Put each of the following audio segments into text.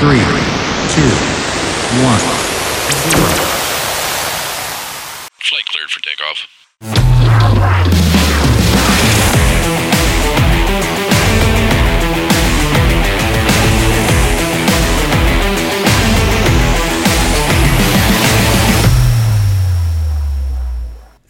three, two, one, zero. Flight cleared for takeoff.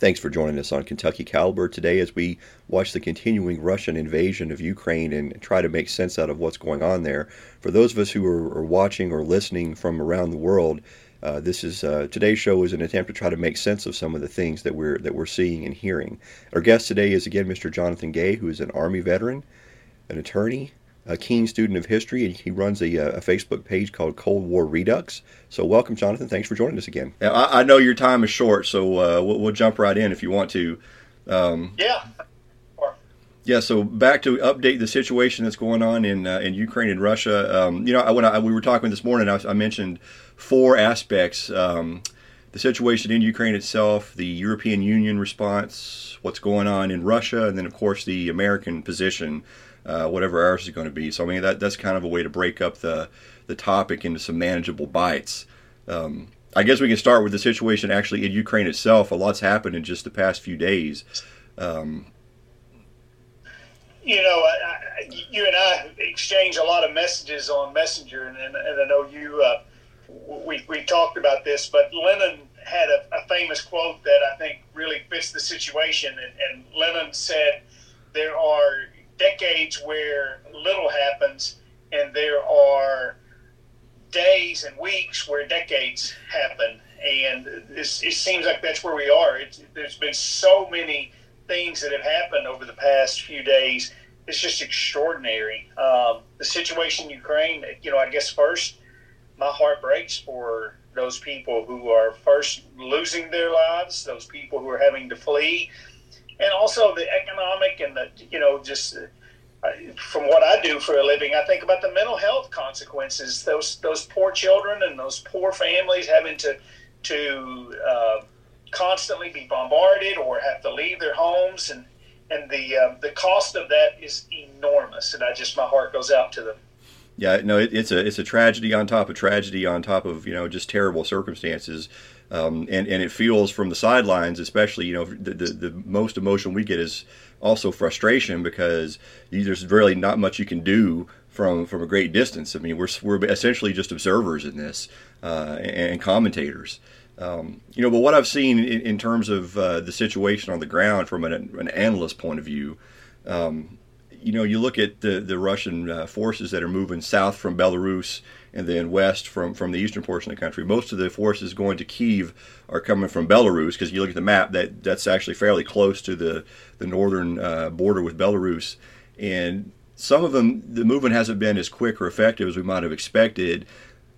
Thanks for joining us on Kentucky Caliber today as we watch the continuing Russian invasion of Ukraine and try to make sense out of what's going on there. For those of us who are, are watching or listening from around the world, uh, this is uh, today's show is an attempt to try to make sense of some of the things that we're that we're seeing and hearing. Our guest today is again Mr. Johnathan Gay, who is an Army veteran, an attorney, a keen student of history, and he runs a, uh, a Facebook page called Cold War Redux. So, welcome, Johnathan. Thanks for joining us again. I, I know your time is short, so uh, we'll, we'll jump right in if you want to. Um, Yeah. Yeah. So, back to update the situation that's going on in uh, in Ukraine and Russia. Um, you know, I- when I, we were talking this morning, I, I mentioned four aspects: um, the situation in Ukraine itself, the European Union response, what's going on in Russia, and then, of course, the American position uh, whatever ours is going to be. So I mean that that's kind of a way to break up the the topic into some manageable bites. Um, I guess we can start with the situation actually in Ukraine itself. A lot's happened in just the past few days. Um, You know, I, you and I exchange a lot of messages on Messenger, and, and, and I know you. Uh, we we talked about this, but Lenin had a, a famous quote that I think really fits the situation, and, and Lenin said, "There are decades where little happens, and there are days and weeks where decades happen." And this, it seems like that's where we are. There's been so many things that have happened over the past few days. It's just extraordinary. Um, the situation in Ukraine, you know, I guess first, my heart breaks for those people who are first losing their lives, those people who are having to flee, and also the economic and the, you know, just uh, from what I do for a living, I think about the mental health consequences. Those those poor children and those poor families having to to uh, constantly be bombarded or have to leave their homes and and the uh, the cost of that is enormous and I just my heart goes out to them yeah, no, it, it's a it's a tragedy on top of tragedy on top of you know just terrible circumstances, um, and and it feels from the sidelines, especially you know the, the the most emotion we get is also frustration because there's really not much you can do from from a great distance. I mean, we're we're essentially just observers in this uh, and, and commentators. Um, you know, but what I've seen in, in terms of uh, the situation on the ground from an, an analyst point of view, um, you know, you look at the the Russian uh, forces that are moving south from Belarus and then west from from the eastern portion of the country. Most of the forces going to Kiev are coming from Belarus because you look at the map that that's actually fairly close to the the northern uh, border with Belarus, and some of them the movement hasn't been as quick or effective as we might have expected.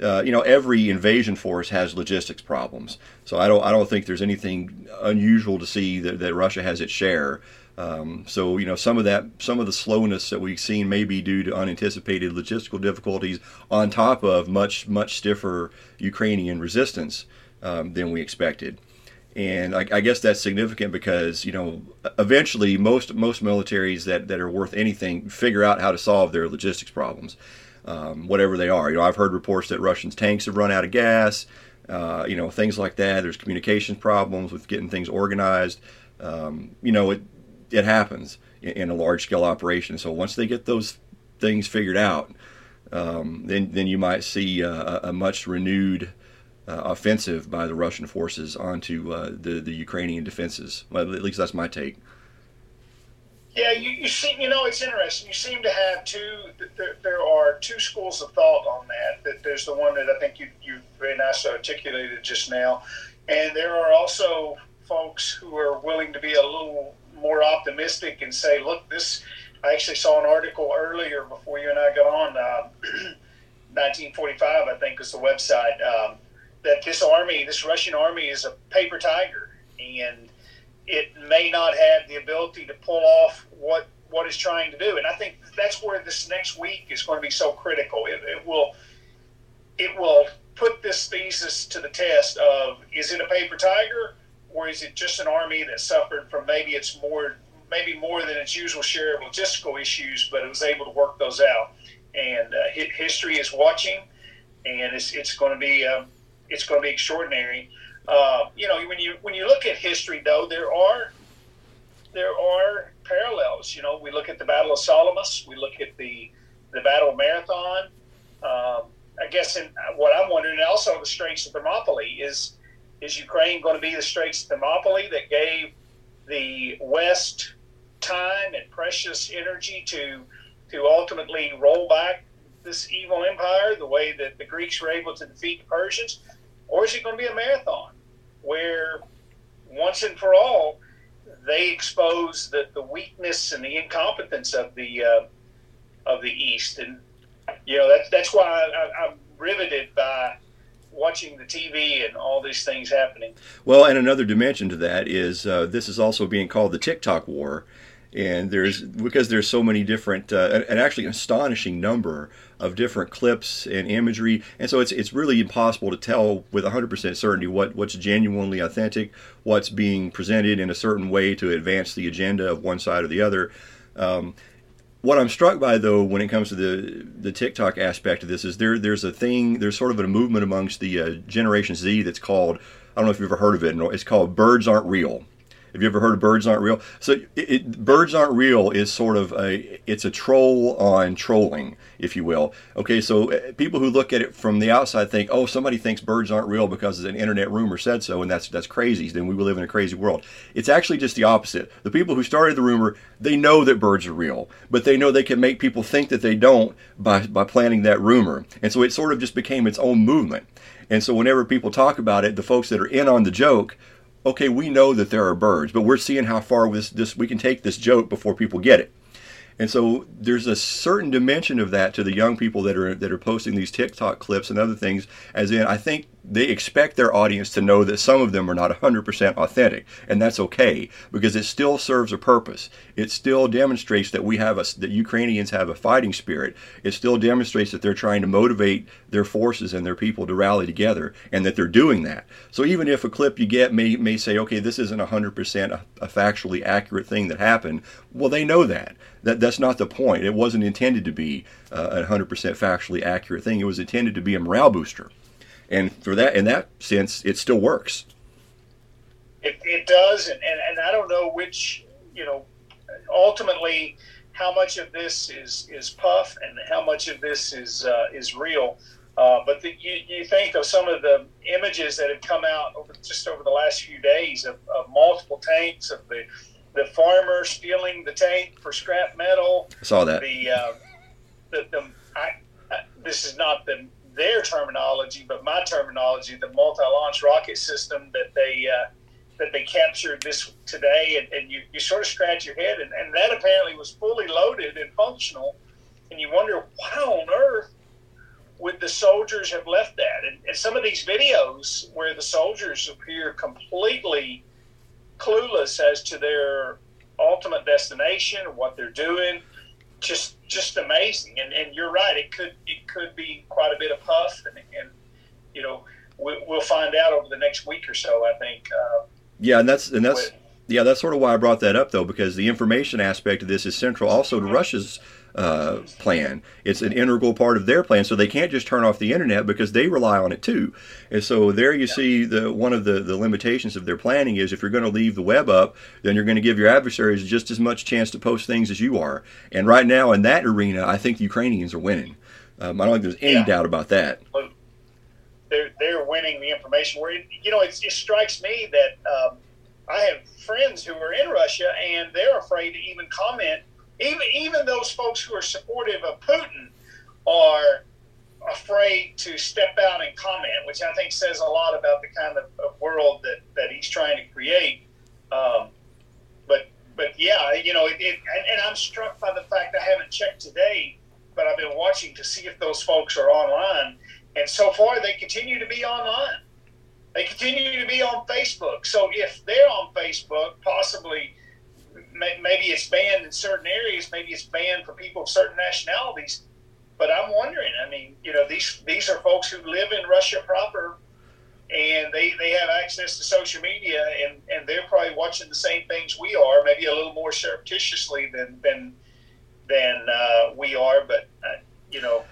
Uh, you know, every invasion force has logistics problems, so I don't I don't think there's anything unusual to see that, that Russia has its share. Um, so you know some of that, some of the slowness that we've seen may be due to unanticipated logistical difficulties, on top of much much stiffer Ukrainian resistance um, than we expected. And I, I, guess that's significant because you know eventually most most militaries that, that are worth anything figure out how to solve their logistics problems, um, whatever they are. You know I've heard reports that Russians tanks have run out of gas, uh, you know things like that. There's communications problems with getting things organized. Um, you know it it happens in a large scale operation. So once they get those things figured out, um, then then you might see a, a much renewed uh, offensive by the Russian forces onto uh, the the Ukrainian defenses. Well, at least that's my take. Yeah, you, you see, you know, it's interesting. You seem to have two. There, there are two schools of thought on that. That there's the one that I think you you very nicely articulated just now, and there are also folks who are willing to be a little more optimistic and say, look, this. I actually saw an article earlier before you and I got on. Uh, 1945, I think, is the website. Um, that this army, this Russian army, is a paper tiger, and it may not have the ability to pull off what what is trying to do. And I think that's where this next week is going to be so critical. It, it will it will put this thesis to the test of is it a paper tiger or is it just an army that suffered from maybe it's more maybe more than its usual share of logistical issues, but it was able to work those out. And uh, history is watching. and it's it's going to be um, it's going to be extraordinary. Uh, you know, when you when you look at history, though, there are there are parallels. You know, we look at the Battle of Salamis, we look at the the Battle of Marathon. Um, I guess in, what I'm wondering, also the Straits of Thermopylae is is Ukraine going to be the Straits of Thermopylae that gave the West time and precious energy to to ultimately roll back this evil empire the way that the Greeks were able to defeat the Persians, or is it going to be a marathon where once and for all they expose the, the weakness and the incompetence of the uh, of the East, and you know that's that's why I, I'm riveted by watching the TV and all these things happening. Well, and another dimension to that is uh, this is also being called the TikTok war, and there's because there's so many different uh, and actually an astonishing number of different clips and imagery, and so it's it's really impossible to tell with 100% certainty what what's genuinely authentic, what's being presented in a certain way to advance the agenda of one side or the other. Um, what I'm struck by, though, when it comes to the the TikTok aspect of this, is there there's a thing, there's sort of a movement amongst the uh, Generation Z that's called I don't know if you've ever heard of it. It's called "Birds Aren't Real." Have you ever heard of Birds Aren't Real? So, it, it, Birds Aren't Real is sort of a it's a troll on trolling, if you will. Okay, so uh, people who look at it from the outside think, oh, somebody thinks birds aren't real because an internet rumor said so, and that's that's crazy. Then we will live in a crazy world. It's actually just the opposite. The people who started the rumor, they know that birds are real, but they know they can make people think that they don't by by planting that rumor, and so it sort of just became its own movement. And so whenever people talk about it, the folks that are in on the joke okay, we know that there are birds, but we're seeing how far this, this we can take this joke before people get it. And so there's a certain dimension of that to the young people that are that are posting these TikTok clips and other things. As in, I think they expect their audience to know that some of them are not 100% authentic, and that's okay because it still serves a purpose. It still demonstrates that we have a that Ukrainians have a fighting spirit. It still demonstrates that they're trying to motivate their forces and their people to rally together, and that they're doing that. So even if a clip you get may may say, okay, this isn't 100% a, a factually accurate thing that happened, well, they know that. That that's not the point. It wasn't intended to be uh, a 100% factually accurate thing. It was intended to be a morale booster and for that in that sense it still works it, it does and, and, and i don't know which you know ultimately how much of this is is puff and how much of this is uh, is real uh, but the, you, you think of some of the images that have come out over just over the last few days of, of multiple tanks of the the farmer stealing the tank for scrap metal. I saw that. The uh, the, the I, I, this is not the their terminology, but my terminology, the multi-launch rocket system that they uh, that they captured this today, and, and, you, you sort of scratch your head, and, and that apparently was fully loaded and functional, and you wonder why on earth would the soldiers have left that? And, and some of these videos where the soldiers appear completely clueless as to their ultimate destination or what they're doing just just amazing. And, and you're right, it could it could be quite a bit of puff, and, and you know we, will find out over the next week or so. I think. Uh, yeah, and that's and that's. With, yeah, that's sort of why I brought that up, though, because the information aspect of this is central also to Russia's uh, plan. It's an integral part of their plan, so they can't just turn off the internet because they rely on it too. And so there you yeah. see the one of the, the limitations of their planning is if you're going to leave the web up, then you're going to give your adversaries just as much chance to post things as you are. And right now in that arena, I think the Ukrainians are winning. Um, I don't think there's any yeah. doubt about that. They're, they're winning the information. Where you know it, it strikes me that um, I have friends who are in Russia and they're afraid to even comment even even those folks who are supportive of Putin are afraid to step out and comment, which I think says a lot about the kind of, of world that, that he's trying to create. Um, but but yeah, you know, it, it, and, and, I'm struck by the fact I haven't checked today, but I've been watching to see if those folks are online, and so far they continue to be online. They continue to be on Facebook. So if they're on Facebook, possibly maybe it's banned in certain areas, maybe it's banned for people of certain nationalities. But I'm wondering. I mean, you know, these these are folks who live in Russia proper, and they, they have access to social media, and, and they're probably watching the same things we are, maybe a little more surreptitiously than than than uh, we are. But uh, you know,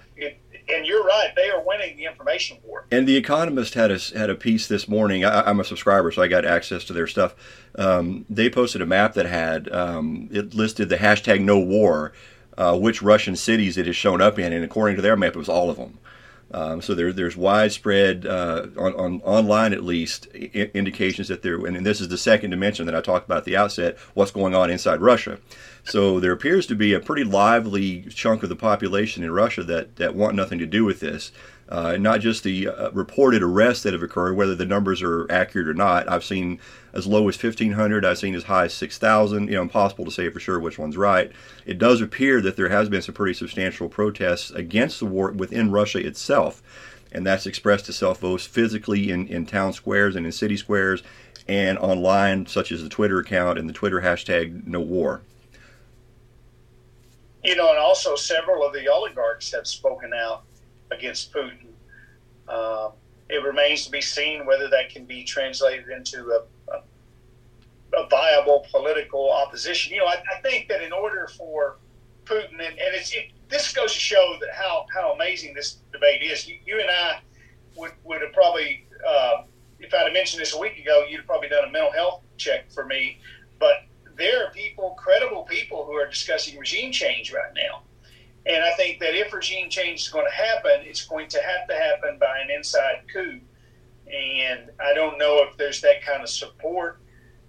and you're right, they are winning the information war. And the Economist had a had a piece this morning. I, am a subscriber, so I got access to their stuff. Um, they posted a map that had um, it listed the hashtag No War, uh, which Russian cities it has shown up in, and according to their map, it was all of them. Um, so there, there's widespread uh, on, on, online at least I- indications that there, and this is the second dimension that I talked about at the outset, what's going on inside Russia. So there appears to be a pretty lively chunk of the population in Russia that, that want nothing to do with this. Uh, not just the uh, reported arrests that have occurred, whether the numbers are accurate or not. I've seen as low as 1,500. I've seen as high as 6,000. You know, impossible to say for sure which one's right. It does appear that there has been some pretty substantial protests against the war within Russia itself, and that's expressed itself both physically in, in town squares and in city squares, and online, such as the Twitter account and the Twitter hashtag No War. You know, and also several of the oligarchs have spoken out against Putin. Uh, it remains to be seen whether that can be translated into a, a, a viable political opposition. You know, I, I, think that in order for Putin, and, and it's, it, this goes to show that how, how amazing this debate is. You, you and I would, would have probably, uh, if I'd have mentioned this a week ago, you'd have probably done a mental health check for me. But there are people, credible people, who are discussing regime change right now. And I think that if regime change is going to happen, it's going to have to happen by an inside coup. And I don't know if there's that kind of support,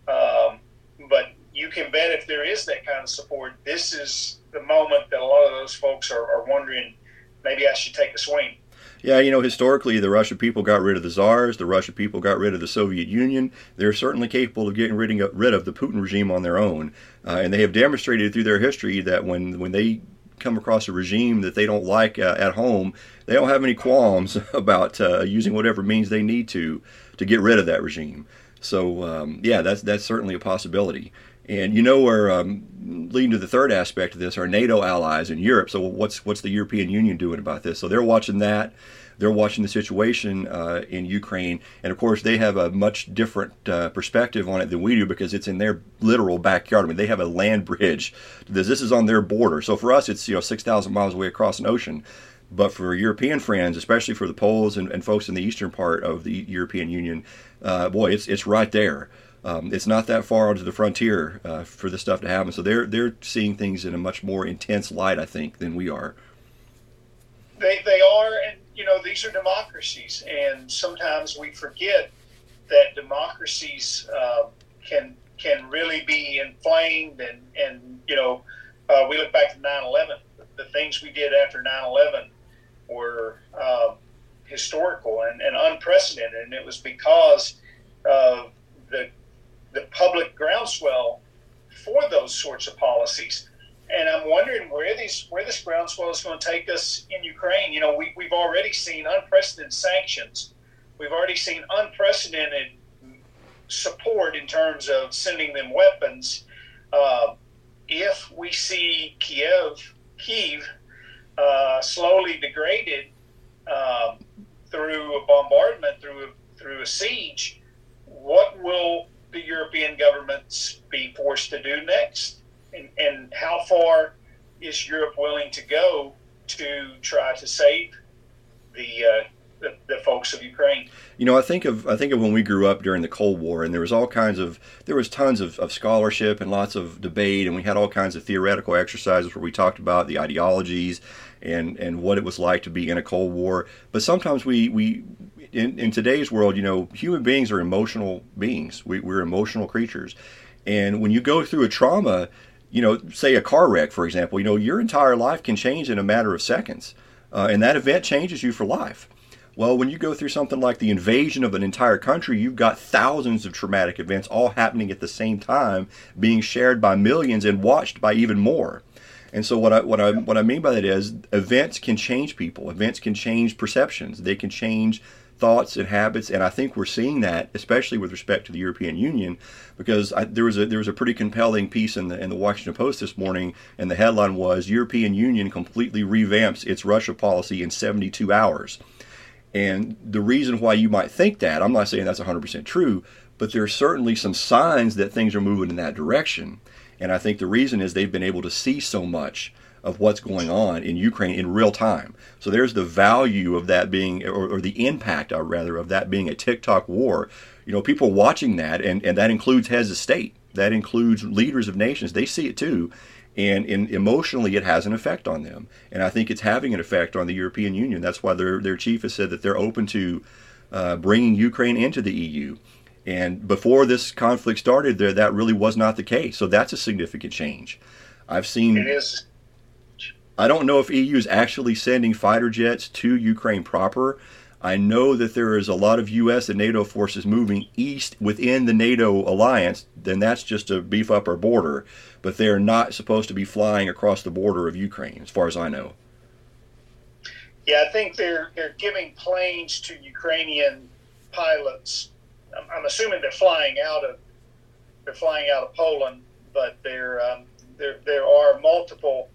um, but you can bet if there is that kind of support, this is the moment that a lot of those folks are, are wondering maybe I should take a swing. Yeah, you know, historically, the Russian people got rid of the czars. The Russian people got rid of the Soviet Union. They're certainly capable of getting rid of the Putin regime on their own, uh, and they have demonstrated through their history that when when they come across a regime that they don't like uh, at home, they don't have any qualms about uh, using whatever means they need to to get rid of that regime. So um, yeah, that's that's certainly a possibility. And you know, we're um, leading to the third aspect of this, our NATO allies in Europe. So what's what's the European Union doing about this? So they're watching that. They're watching the situation uh, in Ukraine, and of course, they have a much different uh, perspective on it than we do because it's in their literal backyard. I mean, they have a land bridge. This this is on their border. So for us, it's you know six thousand miles away across an ocean. But for European friends, especially for the Poles and, and folks in the eastern part of the European Union, uh, boy, it's it's right there. Um, it's not that far onto the frontier uh, for this stuff to happen. So they're they're seeing things in a much more intense light, I think, than we are. They they are, you know, these are democracies, and sometimes we forget that democracies uh, can can really be inflamed, and and you know, uh, we look back to 9/11. The things we did after 9/11 were uh, historical and, and unprecedented, and it was because of the the public groundswell for those sorts of policies and I'm wondering where these where this groundswell is going to take us in Ukraine. You know, we, we've already seen unprecedented sanctions. We've already seen unprecedented support in terms of sending them weapons. Uh, if we see Kiev, Kiev, uh, slowly degraded uh, through a bombardment, through through a siege, what will the European governments be forced to do next? And, and how far is Europe willing to go to try to save the, uh, the, the folks of Ukraine? You know, I think of I think of when we grew up during the Cold War, and there was all kinds of there was tons of, of scholarship and lots of debate, and we had all kinds of theoretical exercises where we talked about the ideologies and and what it was like to be in a Cold War. But sometimes we we in, in today's world, you know, human beings are emotional beings. We, we're emotional creatures, and when you go through a trauma you know, say a car wreck, for example, you know, your entire life can change in a matter of seconds. Uh, and that event changes you for life. Well, when you go through something like the invasion of an entire country, you've got thousands of traumatic events all happening at the same time, being shared by millions and watched by even more. And so what I what I what I mean by that is events can change people. Events can change perceptions. They can change thoughts and habits, and I think we're seeing that, especially with respect to the European Union, because I, there was a there was a pretty compelling piece in the in the Washington Post this morning, and the headline was European Union completely revamps its Russia policy in 72 hours. And the reason why you might think that, I'm not saying that's 100% true, but there are certainly some signs that things are moving in that direction. And I think the reason is they've been able to see so much of what's going on in Ukraine in real time. So there's the value of that being, or, or the impact, uh, rather, of that being a TikTok war. You know, people watching that, and, and that includes heads of state, that includes leaders of nations. They see it too, and, and emotionally, it has an effect on them. And I think it's having an effect on the European Union. That's why their their chief has said that they're open to uh, bringing Ukraine into the EU. And before this conflict started, there that really was not the case. So that's a significant change. I've seen. It is. I don't know if EU is actually sending fighter jets to Ukraine proper. I know that there is a lot of U.S. and NATO forces moving east within the NATO alliance. Then that's just to beef up our border, but they're not supposed to be flying across the border of Ukraine, as far as I know. Yeah, I think they're they're giving planes to Ukrainian pilots. I'm, I'm assuming they're flying out of they're flying out of Poland, but there um, there there are multiple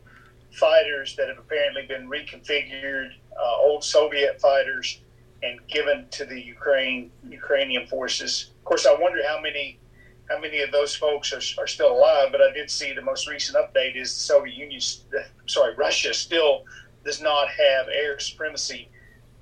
fighters that have apparently been reconfigured, uh, old Soviet fighters, and given to the Ukraine Ukrainian forces. Of course, I wonder how many how many of those folks are, are still alive. But I did see the most recent update is the Soviet Union, sorry, Russia still does not have air supremacy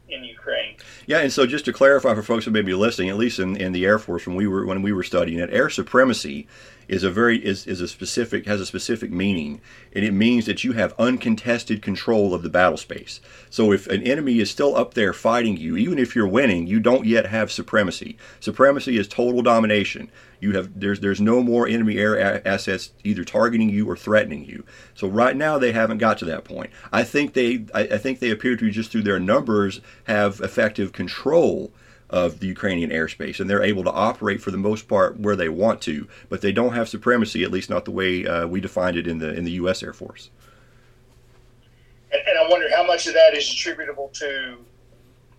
in Ukraine. Yeah, and so just to clarify for folks who may be listening, at least in, in the Air Force when we were when we were studying it, air supremacy is a very is, is a specific has a specific meaning and it means that you have uncontested control of the battle space. So if an enemy is still up there fighting you even if you're winning you don't yet have supremacy. Supremacy is total domination. You have there's there's no more enemy air a- assets either targeting you or threatening you. So right now they haven't got to that point. I think they I, I think they appear to just through their numbers have effective control of the Ukrainian airspace, and they're able to operate for the most part where they want to, but they don't have supremacy, at least not the way uh, we defined it in the in the U.S. Air Force. And, and, I wonder how much of that is attributable to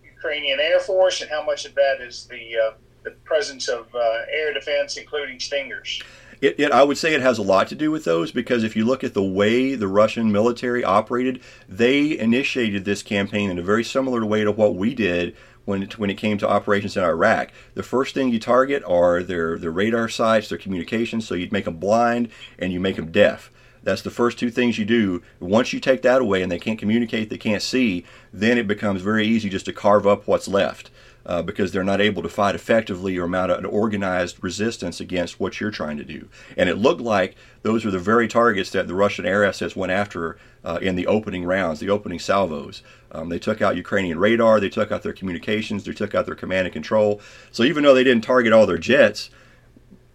Ukrainian Air Force, and how much of that is the uh, the presence of uh, air defense, including Stingers. It, it, I would say it has a lot to do with those because if you look at the way the Russian military operated, they initiated this campaign in a very similar way to what we did when it, when it came to operations in Iraq. The first thing you target are their, their radar sites, their communications, so you'd make them blind and you make them deaf. That's the first two things you do. Once you take that away and they can't communicate, they can't see, then it becomes very easy just to carve up what's left. Uh, because they're not able to fight effectively or mount an organized resistance against what you're trying to do. And it looked like those were the very targets that the Russian air assets went after uh, in the opening rounds, the opening salvos. Um, they took out Ukrainian radar, they took out their communications, they took out their command and control. So even though they didn't target all their jets,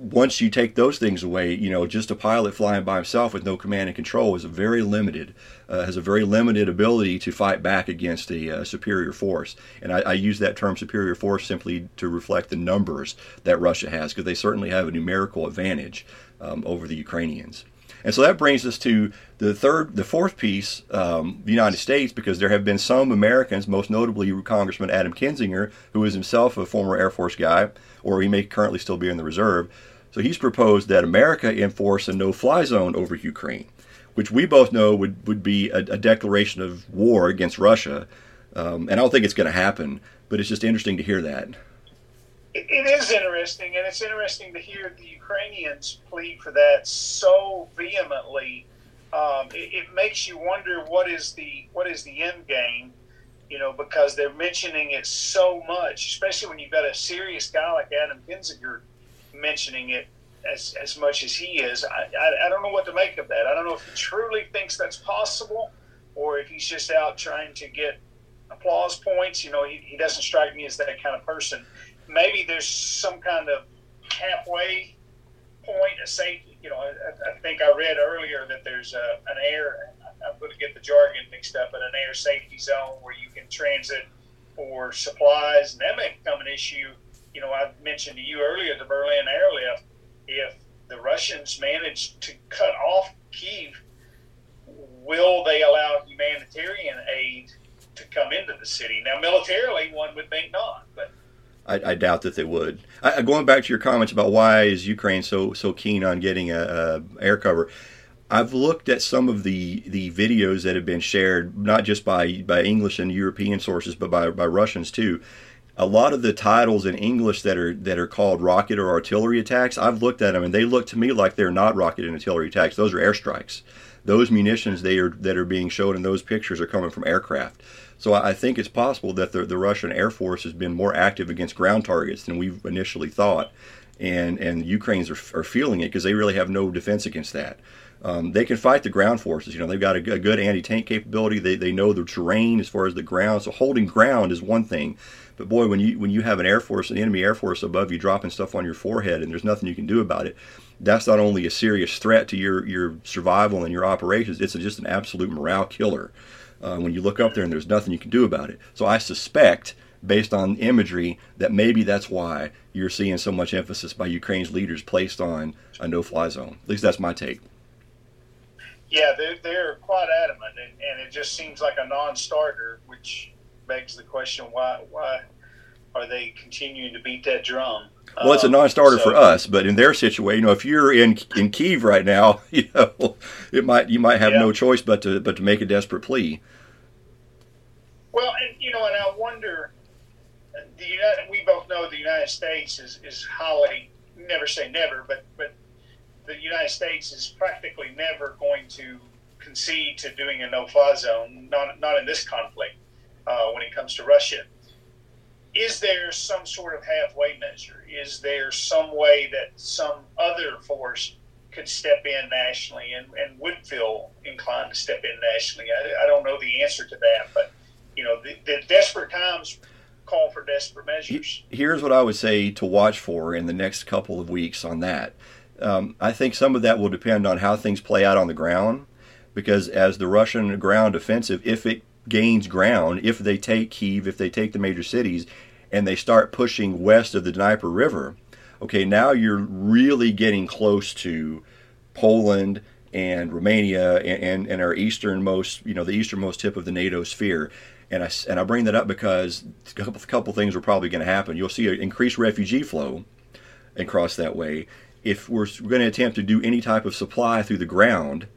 once you take those things away, you know, just a pilot flying by himself with no command and control is very limited, uh, has a very limited ability to fight back against a uh, superior force. And I, I, use that term superior force simply to reflect the numbers that Russia has, because they certainly have a numerical advantage um, over the Ukrainians. And so that brings us to the third, the fourth piece, um, the United States, because there have been some Americans, most notably Congressman Adam Kinzinger, who is himself a former Air Force guy, or he may currently still be in the reserve. So he's proposed that America enforce a no-fly zone over Ukraine, which we both know would, would be a, a declaration of war against Russia. Um, and I don't think it's going to happen, but it's just interesting to hear that it is interesting, and it's interesting to hear the Ukrainians plead for that so vehemently. Um, it, it, makes you wonder what is the what is the end game, you know, because they're mentioning it so much, especially when you've got a serious guy like Adam Kinzinger mentioning it as, as much as he is. I, I, I don't know what to make of that. I don't know if he truly thinks that's possible, or if he's just out trying to get applause points. You know, he, he doesn't strike me as that kind of person maybe there's some kind of halfway point, a safety. You know, I, I think I read earlier that there's a, an air. I'm going to get the jargon mixed up, but an air safety zone where you can transit for supplies, and that may become an issue. You know, I mentioned to you earlier the Berlin airlift. If the Russians manage to cut off Kiev, will they allow humanitarian aid to come into the city? Now, militarily, one would think not, but I, I, doubt that they would. I, going back to your comments about why is Ukraine so so keen on getting a, a, air cover, I've looked at some of the the videos that have been shared, not just by by English and European sources, but by by Russians too. A lot of the titles in English that are that are called rocket or artillery attacks, I've looked at them and they look to me like they're not rocket and artillery attacks. Those are airstrikes. those munitions they are that are being shown in those pictures are coming from aircraft. So I think it's possible that the, the Russian Air Force has been more active against ground targets than we initially thought, and and Ukrainians are, are feeling it because they really have no defense against that. Um, they can fight the ground forces. You know, they've got a, a good anti-tank capability. They, they know the terrain as far as the ground. So holding ground is one thing, but boy, when you when you have an air force, an enemy air force above you, dropping stuff on your forehead, and there's nothing you can do about it, that's not only a serious threat to your your survival and your operations. It's just an absolute morale killer uh, when you look up there and there's nothing you can do about it. So I suspect, based on imagery, that maybe that's why you're seeing so much emphasis by Ukraine's leaders placed on a no-fly zone. At least that's my take. Yeah, they're, they're quite adamant, and, and it just seems like a non-starter, which begs the question: Why, why are they continuing to beat that drum? Well, it's a um, non-starter so, for us, but in their situation, you know, if you're in in Kiev right now, you know, it might you might have yeah. no choice but to but to make a desperate plea. Well, and you know, and I wonder, the United, we both know the United States is is highly never say never, but but the United States is practically never going to concede to doing a no-fly zone, not not in this conflict uh, when it comes to Russia is there some sort of halfway measure? Is there some way that some other force could step in nationally and, and would feel inclined to step in nationally? I, I don't know the answer to that, but you know, the, the desperate times call for desperate measures. Here's what I would say to watch for in the next couple of weeks on that. Um, I think some of that will depend on how things play out on the ground, because as the Russian ground offensive, if it gains ground, if they take Kiev, if they take the major cities, and they start pushing west of the Dnieper River, okay, now you're really getting close to Poland and Romania and, and, and, our easternmost, you know, the easternmost tip of the NATO sphere. And I, and I bring that up because a couple, a couple things are probably going to happen. You'll see an increased refugee flow across that way. If we're, going to attempt to do any type of supply through the ground,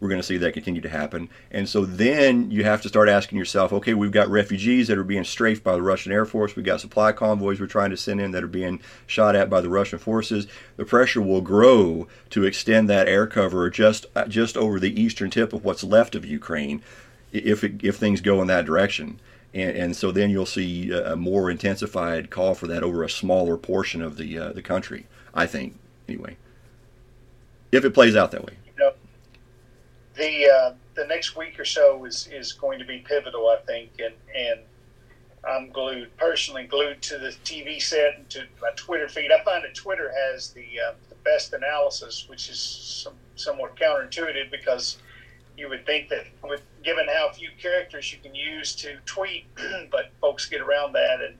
we're going to see that continue to happen. And so then you have to start asking yourself, okay, we've got refugees that are being strafed by the Russian Air Force. We've got supply convoys we're trying to send in that are being shot at by the Russian forces. The pressure will grow to extend that air cover just just over the eastern tip of what's left of Ukraine, if it, if things go in that direction. And, and, so then you'll see a more intensified call for that over a smaller portion of the uh, the country. I think anyway, if it plays out that way the uh, the next week or so is is going to be pivotal, I think, and and I'm glued personally glued to the TV set and to my Twitter feed. I find that Twitter has the uh, the best analysis, which is some, somewhat counterintuitive because you would think that with given how few characters you can use to tweet, but folks get around that, and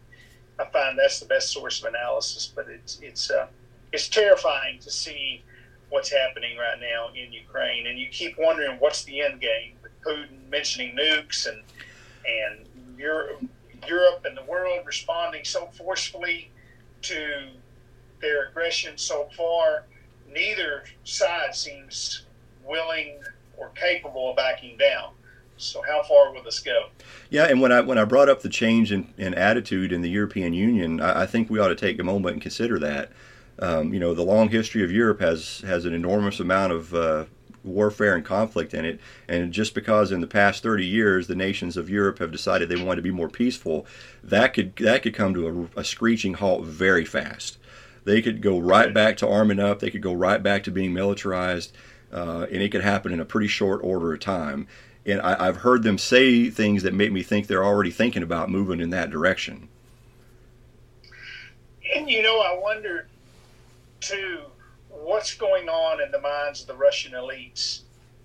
I find that's the best source of analysis. But it's it's uh, it's terrifying to see what's happening right now in Ukraine, and you keep wondering what's the end game. With Putin mentioning nukes and and Europe, Europe and the world responding so forcefully to their aggression so far, neither side seems willing or capable of backing down. So how far will this go? Yeah, and when I when I brought up the change in, in attitude in the European Union, I, I think we ought to take a moment and consider that. Um, you know, the long history of Europe has has an enormous amount of uh, warfare and conflict in it. And just because in the past 30 years the nations of Europe have decided they want to be more peaceful, that could that could come to a, a screeching halt very fast. They could go right back to arming up. They could go right back to being militarized, uh, and it could happen in a pretty short order of time. And I, I've heard them say things that make me think they're already thinking about moving in that direction. And you know, I wonder to what's going on in the minds of the Russian elites,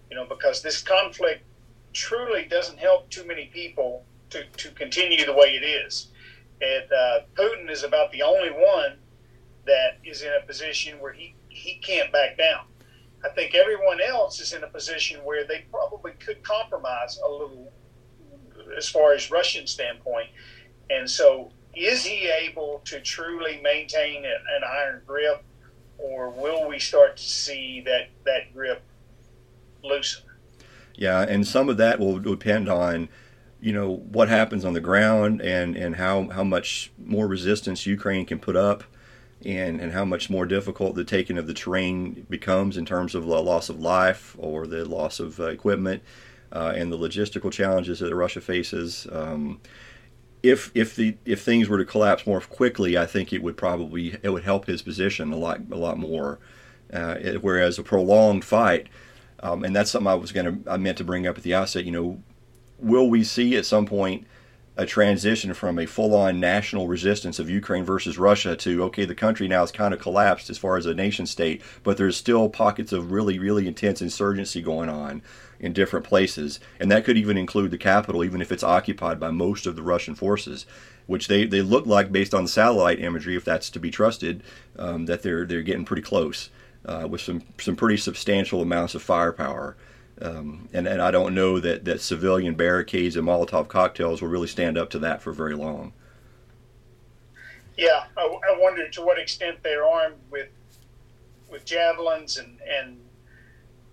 you know, because this conflict truly doesn't help too many people to, to continue the way it is. And uh, Putin is about the only one that is in a position where he, he can't back down. I think everyone else is in a position where they probably could compromise a little as far as Russian standpoint. And so, is he able to truly maintain an iron grip or will we start to see that that grip loosen? Yeah, and some of that will depend on you know what happens on the ground and and how how much more resistance Ukraine can put up and, and how much more difficult the taking of the terrain becomes in terms of the loss of life or the loss of uh, equipment uh, and the logistical challenges that Russia faces. Um, if if the if things were to collapse more quickly, I think it would probably it would help his position a lot a lot more. Uh, it, whereas a prolonged fight, um, and that's something I was to I meant to bring up at the outset. You know, will we see at some point a transition from a full-on national resistance of Ukraine versus Russia to okay, the country now is kind of collapsed as far as a nation state, but there's still pockets of really really intense insurgency going on in different places, and that could even include the capital, even if it's occupied by most of the Russian forces, which they, they look like based on the satellite imagery, if that's to be trusted, um, that they're they're getting pretty close uh, with some some pretty substantial amounts of firepower. Um, and, and I don't know that, that civilian barricades and Molotov cocktails will really stand up to that for very long. Yeah, I, I wonder to what extent they're armed with with javelins and, and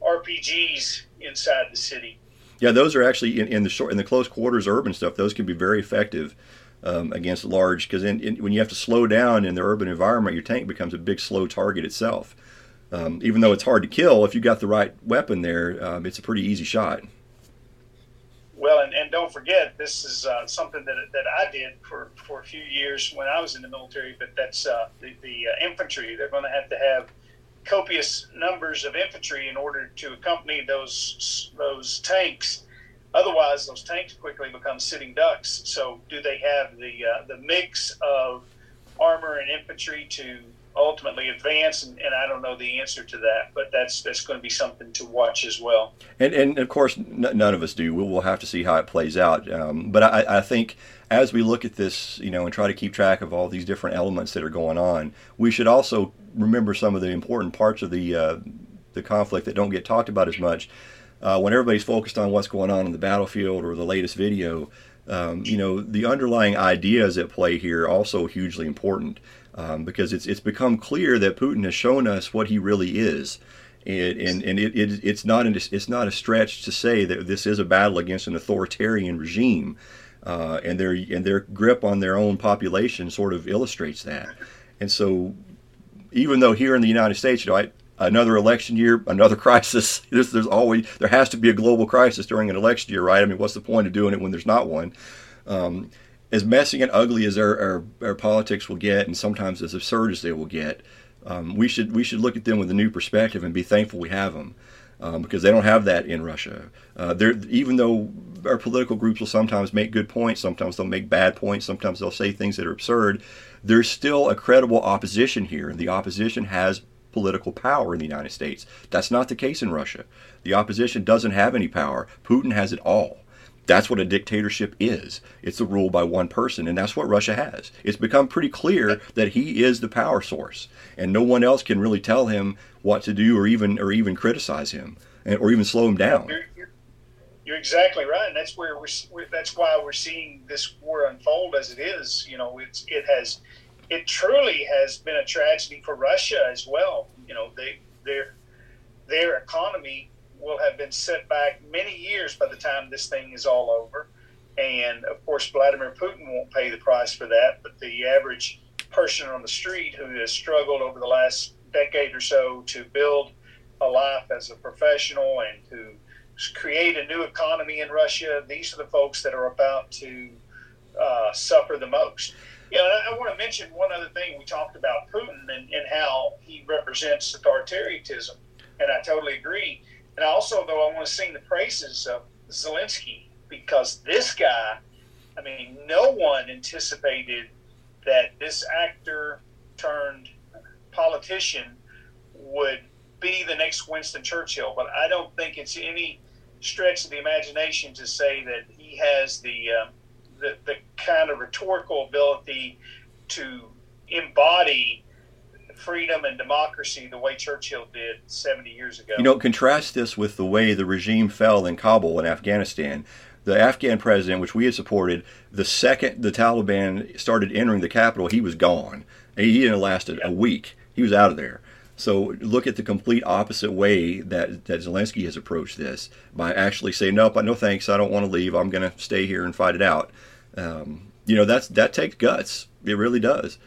RPGs inside the city. Yeah, those are actually in, in the short in the close quarters urban stuff. Those can be very effective um, against large because when you have to slow down in the urban environment, your tank becomes a big slow target itself. Um, even though it's hard to kill, if you got the right weapon there, um, it's a pretty easy shot. Well, and, and don't forget, this is uh, something that, that I did for, for a few years when I was in the military, but that's uh, the, the uh, infantry. They're going to have to have copious numbers of infantry in order to accompany those those tanks. Otherwise, those tanks quickly become sitting ducks. So, do they have the uh, the mix of armor and infantry to ultimately advance? And, and, I don't know the answer to that, but that's that's going to be something to watch as well. And and of course, n- none of us do. We'll, we'll have to see how it plays out. Um, but I, I think as we look at this, you know, and try to keep track of all these different elements that are going on, we should also remember some of the important parts of the uh, the conflict that don't get talked about as much. Uh, when everybody's focused on what's going on in the battlefield or the latest video, um, you know, the underlying ideas at play here are also hugely important um, because it's it's become clear that Putin has shown us what he really is. And, and, and it, it, it's not an, it's not a stretch to say that this is a battle against an authoritarian regime uh, and their and their grip on their own population sort of illustrates that. And so, even though here in the United States, you know, I, another election year, another crisis. There's, there's always there has to be a global crisis during an election year, right? I mean, what's the point of doing it when there's not one? Um, as messy and ugly as our, our, our, politics will get, and sometimes as absurd as they will get, um, we should we should look at them with a new perspective and be thankful we have them um, because they don't have that in Russia. Uh, even though our political groups will sometimes make good points, sometimes they'll make bad points, sometimes they'll say things that are absurd. There's still a credible opposition here, and the opposition has political power in the United States. That's not the case in Russia. The opposition doesn't have any power. Putin has it all. That's what a dictatorship is. It's a rule by one person, and that's what Russia has. It's become pretty clear that he is the power source, and no one else can really tell him what to do or even or even criticize him or even slow him down. You're, you're, you're exactly right, and that's where we're, that's why we're seeing this war unfold as it is. You know, it's it has it truly has been a tragedy for Russia as well. You know, they their their economy will have been set back many years by the time this thing is all over. And of course, Vladimir Putin won't pay the price for that, but the average person on the street who has struggled over the last decade or so to build a life as a professional and to create a new economy in Russia, these are the folks that are about to uh, suffer the most. You know, I, I want to mention one other thing. We talked about Putin and, and how he represents authoritarianism, and I totally agree. And also, though, I want to sing the praises of Zelensky because this guy, I mean, no one anticipated that this actor turned politician would be the next Winston Churchill. But I don't think it's any stretch of the imagination to say that he has the uh, the, the kind of rhetorical ability to embody freedom and democracy the way Churchill did 70 years ago. You know, contrast this with the way the regime fell in Kabul in Afghanistan. The Afghan president, which we had supported, the second the Taliban started entering the capital, he was gone. He didn't last a, a week. He was out of there. So look at the complete opposite way that, that Zelensky has approached this by actually saying, "Nope, no thanks. I don't want to leave. I'm going to stay here and fight it out." Um, you know, that's that takes guts. It really does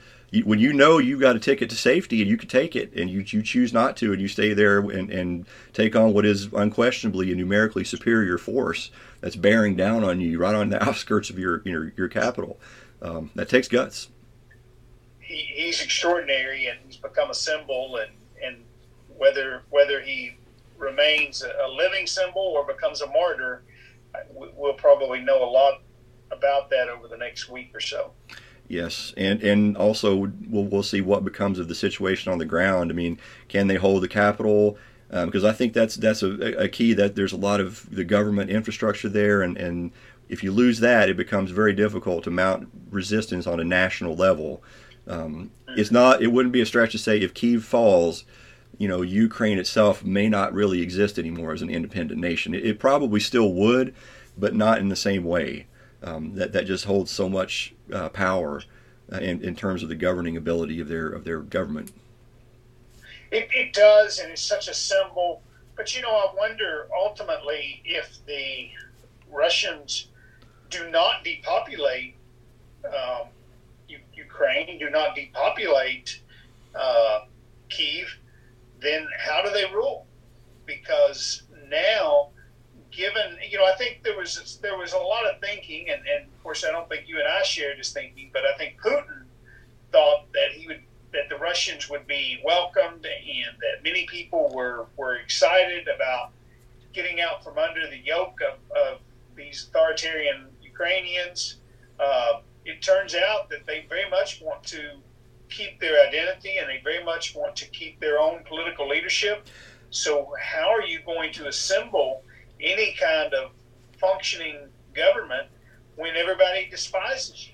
when you know you've got a ticket to safety and you can take it, and you you choose not to, and you stay there and, and take on what is unquestionably a numerically superior force that's bearing down on you right on the outskirts of your your, your capital. Um, that takes guts. He, he's extraordinary, and he's become a symbol. And, and whether whether he remains a living symbol or becomes a martyr, we'll probably know a lot about that over the next week or so. Yes, and and also we'll we'll see what becomes of the situation on the ground. I mean, can they hold the capital? Um, because I think that's that's a, a, key. That there's a lot of the government infrastructure there, and and if you lose that, it becomes very difficult to mount resistance on a national level. Um, it's not. It wouldn't be a stretch to say if Kiev falls, you know, Ukraine itself may not really exist anymore as an independent nation. It, it probably still would, but not in the same way. Um, that that just holds so much uh, power uh, in, in terms of the governing ability of their of their government. It, it does, and it's such a symbol. But you know, I wonder ultimately if the Russians do not depopulate um, Ukraine, do not depopulate uh, Kiev, then how do they rule? Because now given, you know, I think there was there was a lot of thinking, and, and of course, I don't think you and I shared this thinking, but I think Putin thought that he would that the Russians would be welcomed, and that many people were were excited about getting out from under the yoke of, of these authoritarian Ukrainians. Uh, it turns out that they very much want to keep their identity, and they very much want to keep their own political leadership. So, how are you going to assemble any kind of functioning government when everybody despises you.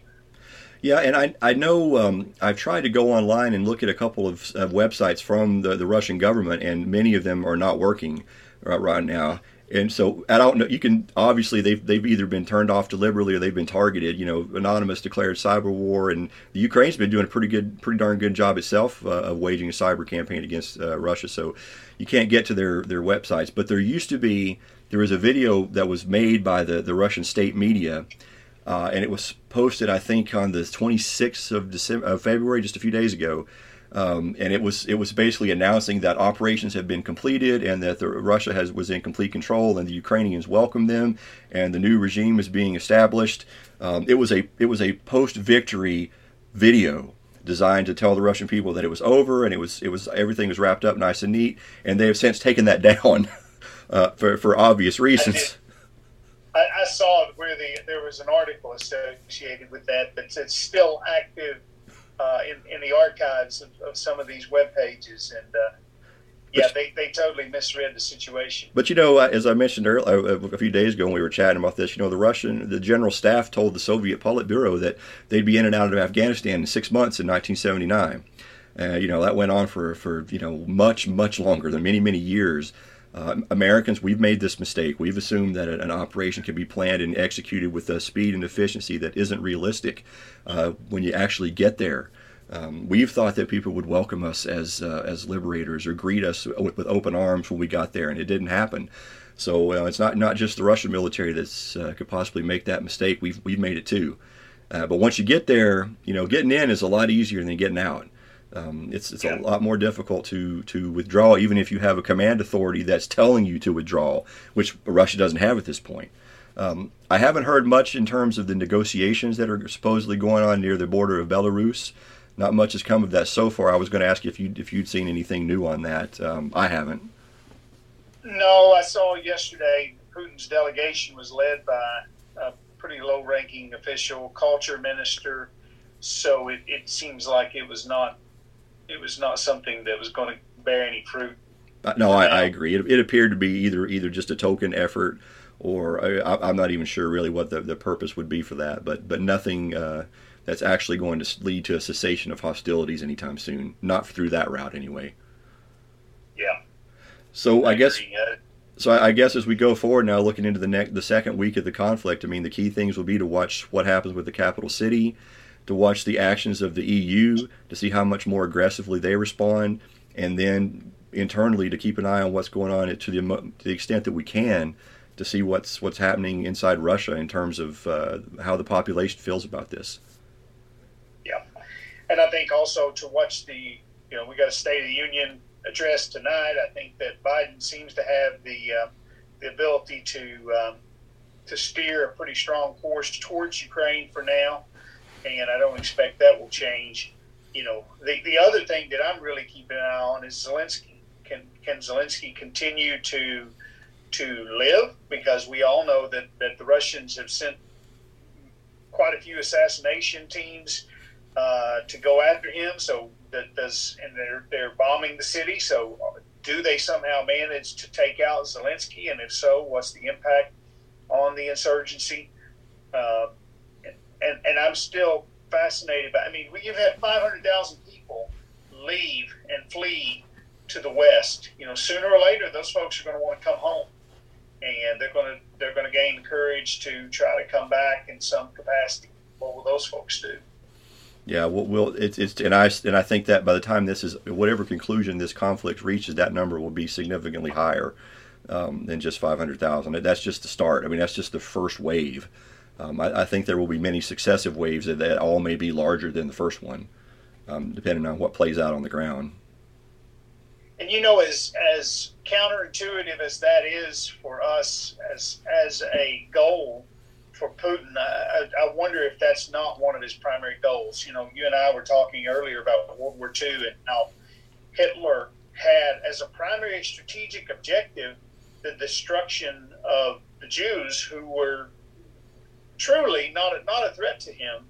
Yeah, and I, I know um, I've tried to go online and look at a couple of uh, websites from the, the Russian government, and many of them are not working right, right now. And so I don't know. You can obviously they've they've either been turned off deliberately or they've been targeted. You know, Anonymous declared cyber war, and the Ukraine's been doing a pretty good, pretty darn good job itself uh, of waging a cyber campaign against uh, Russia. So you can't get to their their websites, but there used to be there was a video that was made by the, the Russian state media, uh, and it was posted, I think, on the 26th of December, February, just a few days ago. Um, and it was it was basically announcing that operations have been completed and that the, Russia has was in complete control and the Ukrainians welcomed them and the new regime is being established. Um, it was a it was a post victory video designed to tell the Russian people that it was over and it was it was everything was wrapped up nice and neat and they have since taken that down uh, for for obvious reasons. I, I, saw where the there was an article associated with that, but it's still active uh, in in the archives of, of, some of these web pages, and uh, yeah, they, they totally misread the situation. But you know, uh, as I mentioned earlier, uh, a few days ago when we were chatting about this, you know, the Russian, the general staff told the Soviet Politburo that they'd be in and out of Afghanistan in six months in 1979. Uh, you know, that went on for, for, you know, much, much longer than many, many years. Uh, Americans, we've made this mistake. We've assumed that an operation can be planned and executed with a speed and efficiency that isn't realistic uh, when you actually get there. Um, we've thought that people would welcome us as uh, as liberators or greet us with, with, open arms when we got there, and it didn't happen. So uh, it's not not just the Russian military that uh, could possibly make that mistake. We've we've made it too. But once you get there, you know, getting in is a lot easier than getting out. Um, it's it's yeah. a lot more difficult to to withdraw, even if you have a command authority that's telling you to withdraw, which Russia doesn't have at this point. Um, I haven't heard much in terms of the negotiations that are supposedly going on near the border of Belarus. Not much has come of that so far. I was going to ask you if you if you'd seen anything new on that. Um, I haven't. No, I saw yesterday Putin's delegation was led by a pretty low-ranking official, culture minister. So it, it seems like it was not it was not something that was going to bear any fruit. Uh, no, I, I, agree. It, it, appeared to be either either just a token effort, or I, am not even sure really what the, the purpose would be for that. But but nothing uh, that's actually going to lead to a cessation of hostilities anytime soon. Not through that route, anyway. Yeah. So I, I guess. So I guess as we go forward now, looking into the next, the second week of the conflict, I mean, the key things will be to watch what happens with the capital city, to watch the actions of the EU to see how much more aggressively they respond, and then internally to keep an eye on what's going on to the, to the extent that we can to see what's what's happening inside Russia in terms of uh, how the population feels about this. Yeah, and I think also to watch the, you know, we got a State of the Union address tonight. I think that Biden seems to have the uh, the ability to um, to steer a pretty strong course towards Ukraine for now, and I don't expect that will change. You know, the the other thing that I'm really keeping an eye on is Zelensky. Can can Zelensky continue to to live? Because we all know that, that the Russians have sent quite a few assassination teams uh, to go after him. So that does, and they're they're bombing the city. So do they somehow manage to take out Zelensky? And if so, what's the impact on the insurgency? Uh, and and I'm still fascinated by. I mean, we've had 500,000 people leave and flee to the west. You know, sooner or later, those folks are going to want to come home, and they're going to they're going to gain courage to try to come back in some capacity. What will those folks do? Yeah, well, we'll it's, it's and I and I think that by the time this is whatever conclusion this conflict reaches, that number will be significantly higher um, than just five hundred thousand. That's just the start. I mean, that's just the first wave. Um, I, I, think there will be many successive waves that, all may be larger than the first one, um, depending on what plays out on the ground. And you know, as as counterintuitive as that is for us as as a goal for Putin, I, I, wonder if that's not one of his primary goals. You know, you and I were talking earlier about World War II and how Hitler had as a primary strategic objective the destruction of the Jews who were truly not a, not a threat to him,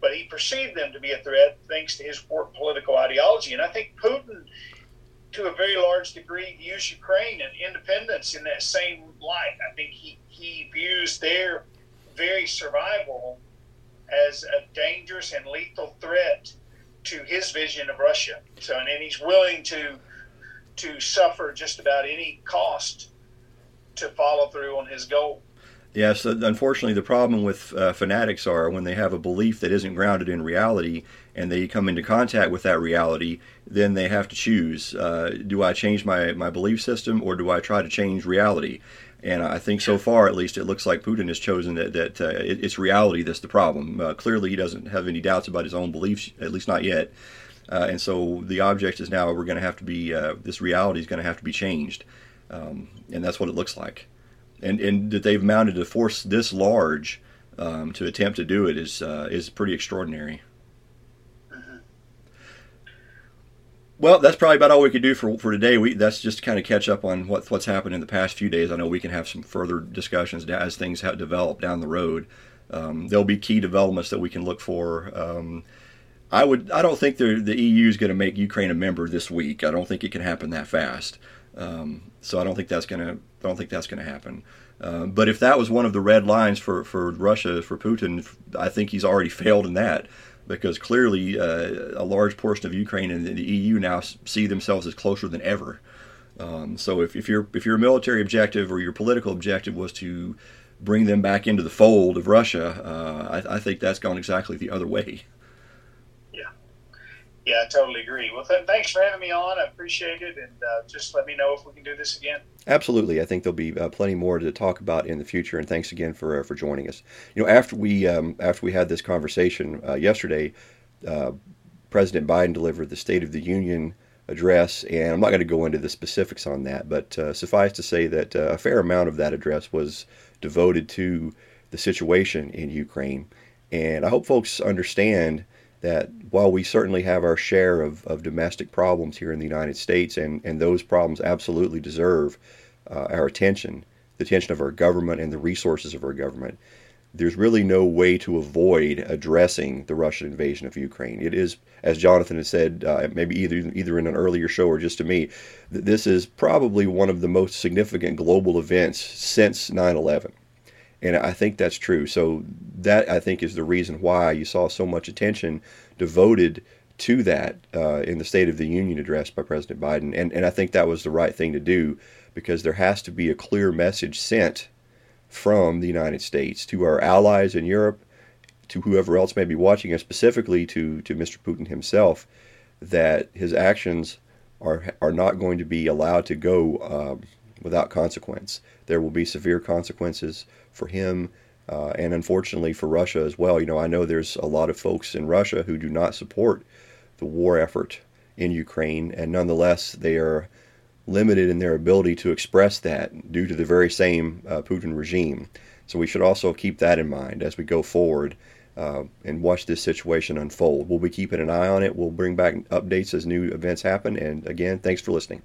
but he perceived them to be a threat thanks to his political ideology. And I think Putin, to a very large degree, views Ukraine and independence in that same light. I think he, he views their very survival as a dangerous and lethal threat to his vision of Russia. So, and, and he's willing to to suffer just about any cost to follow through on his goal. Yes, unfortunately, the problem with uh, fanatics are when they have a belief that isn't grounded in reality and they come into contact with that reality, then they have to choose uh, do I change my, my belief system or do I try to change reality? And I think so far, at least, it looks like Putin has chosen that, that uh, it, it's reality that's the problem. Uh, clearly, he doesn't have any doubts about his own beliefs, at least not yet. Uh, and so the object is now we're going to have to be, uh, this reality is going to have to be changed. Um, and that's what it looks like. And, and that they've mounted a force this large um, to attempt to do it is, uh, is pretty extraordinary. Well, that's probably about all we could do for, for today. We that's just to kind of catch up on what what's happened in the past few days. I know we can have some further discussions as things have developed down the road. Um, there'll be key developments that we can look for. Um, I would I don't think the the EU is going to make Ukraine a member this week. I don't think it can happen that fast. Um, so I don't think that's going to I don't think that's to happen. Uh, but if that was one of the red lines for, for Russia, for Putin, I think he's already failed in that because clearly uh, a large portion of Ukraine and the EU now see themselves as closer than ever. Um, so if, if your if your military objective or your political objective was to bring them back into the fold of Russia, uh, I, I, think that's gone exactly the other way. Yeah, I totally agree. Well, th- thanks for having me on. I appreciate it, and uh, just let me know if we can do this again. Absolutely, I think there'll be uh, plenty more to talk about in the future. And thanks again for uh, for joining us. You know, after we um, after we had this conversation uh, yesterday, uh, President Biden delivered the State of the Union address, and I'm not going to go into the specifics on that, but uh, suffice to say that a fair amount of that address was devoted to the situation in Ukraine. And I hope folks understand that while we certainly have our share of, of domestic problems here in the United States, and, and those problems absolutely deserve uh, our attention, the attention of our government and the resources of our government, there's really no way to avoid addressing the Russian invasion of Ukraine. It is, as Johnathan has said, uh, maybe either either in an earlier show or just to me, this is probably one of the most significant global events since 9/11 and I think that's true. So that I think is the reason why you saw so much attention devoted to that uh, in the State of the Union address by President Biden, and and I think that was the right thing to do because there has to be a clear message sent from the United States to our allies in Europe, to whoever else may be watching us, specifically to to Mr. Putin himself, that his actions are are not going to be allowed to go um, without consequence. There will be severe consequences for him uh, and unfortunately for Russia as well. You know, I know there's a lot of folks in Russia who do not support the war effort in Ukraine, and nonetheless they are limited in their ability to express that due to the very same uh, Putin regime. So we should also keep that in mind as we go forward uh, and watch this situation unfold. We'll be keeping an eye on it. We'll bring back updates as new events happen. And again, thanks for listening.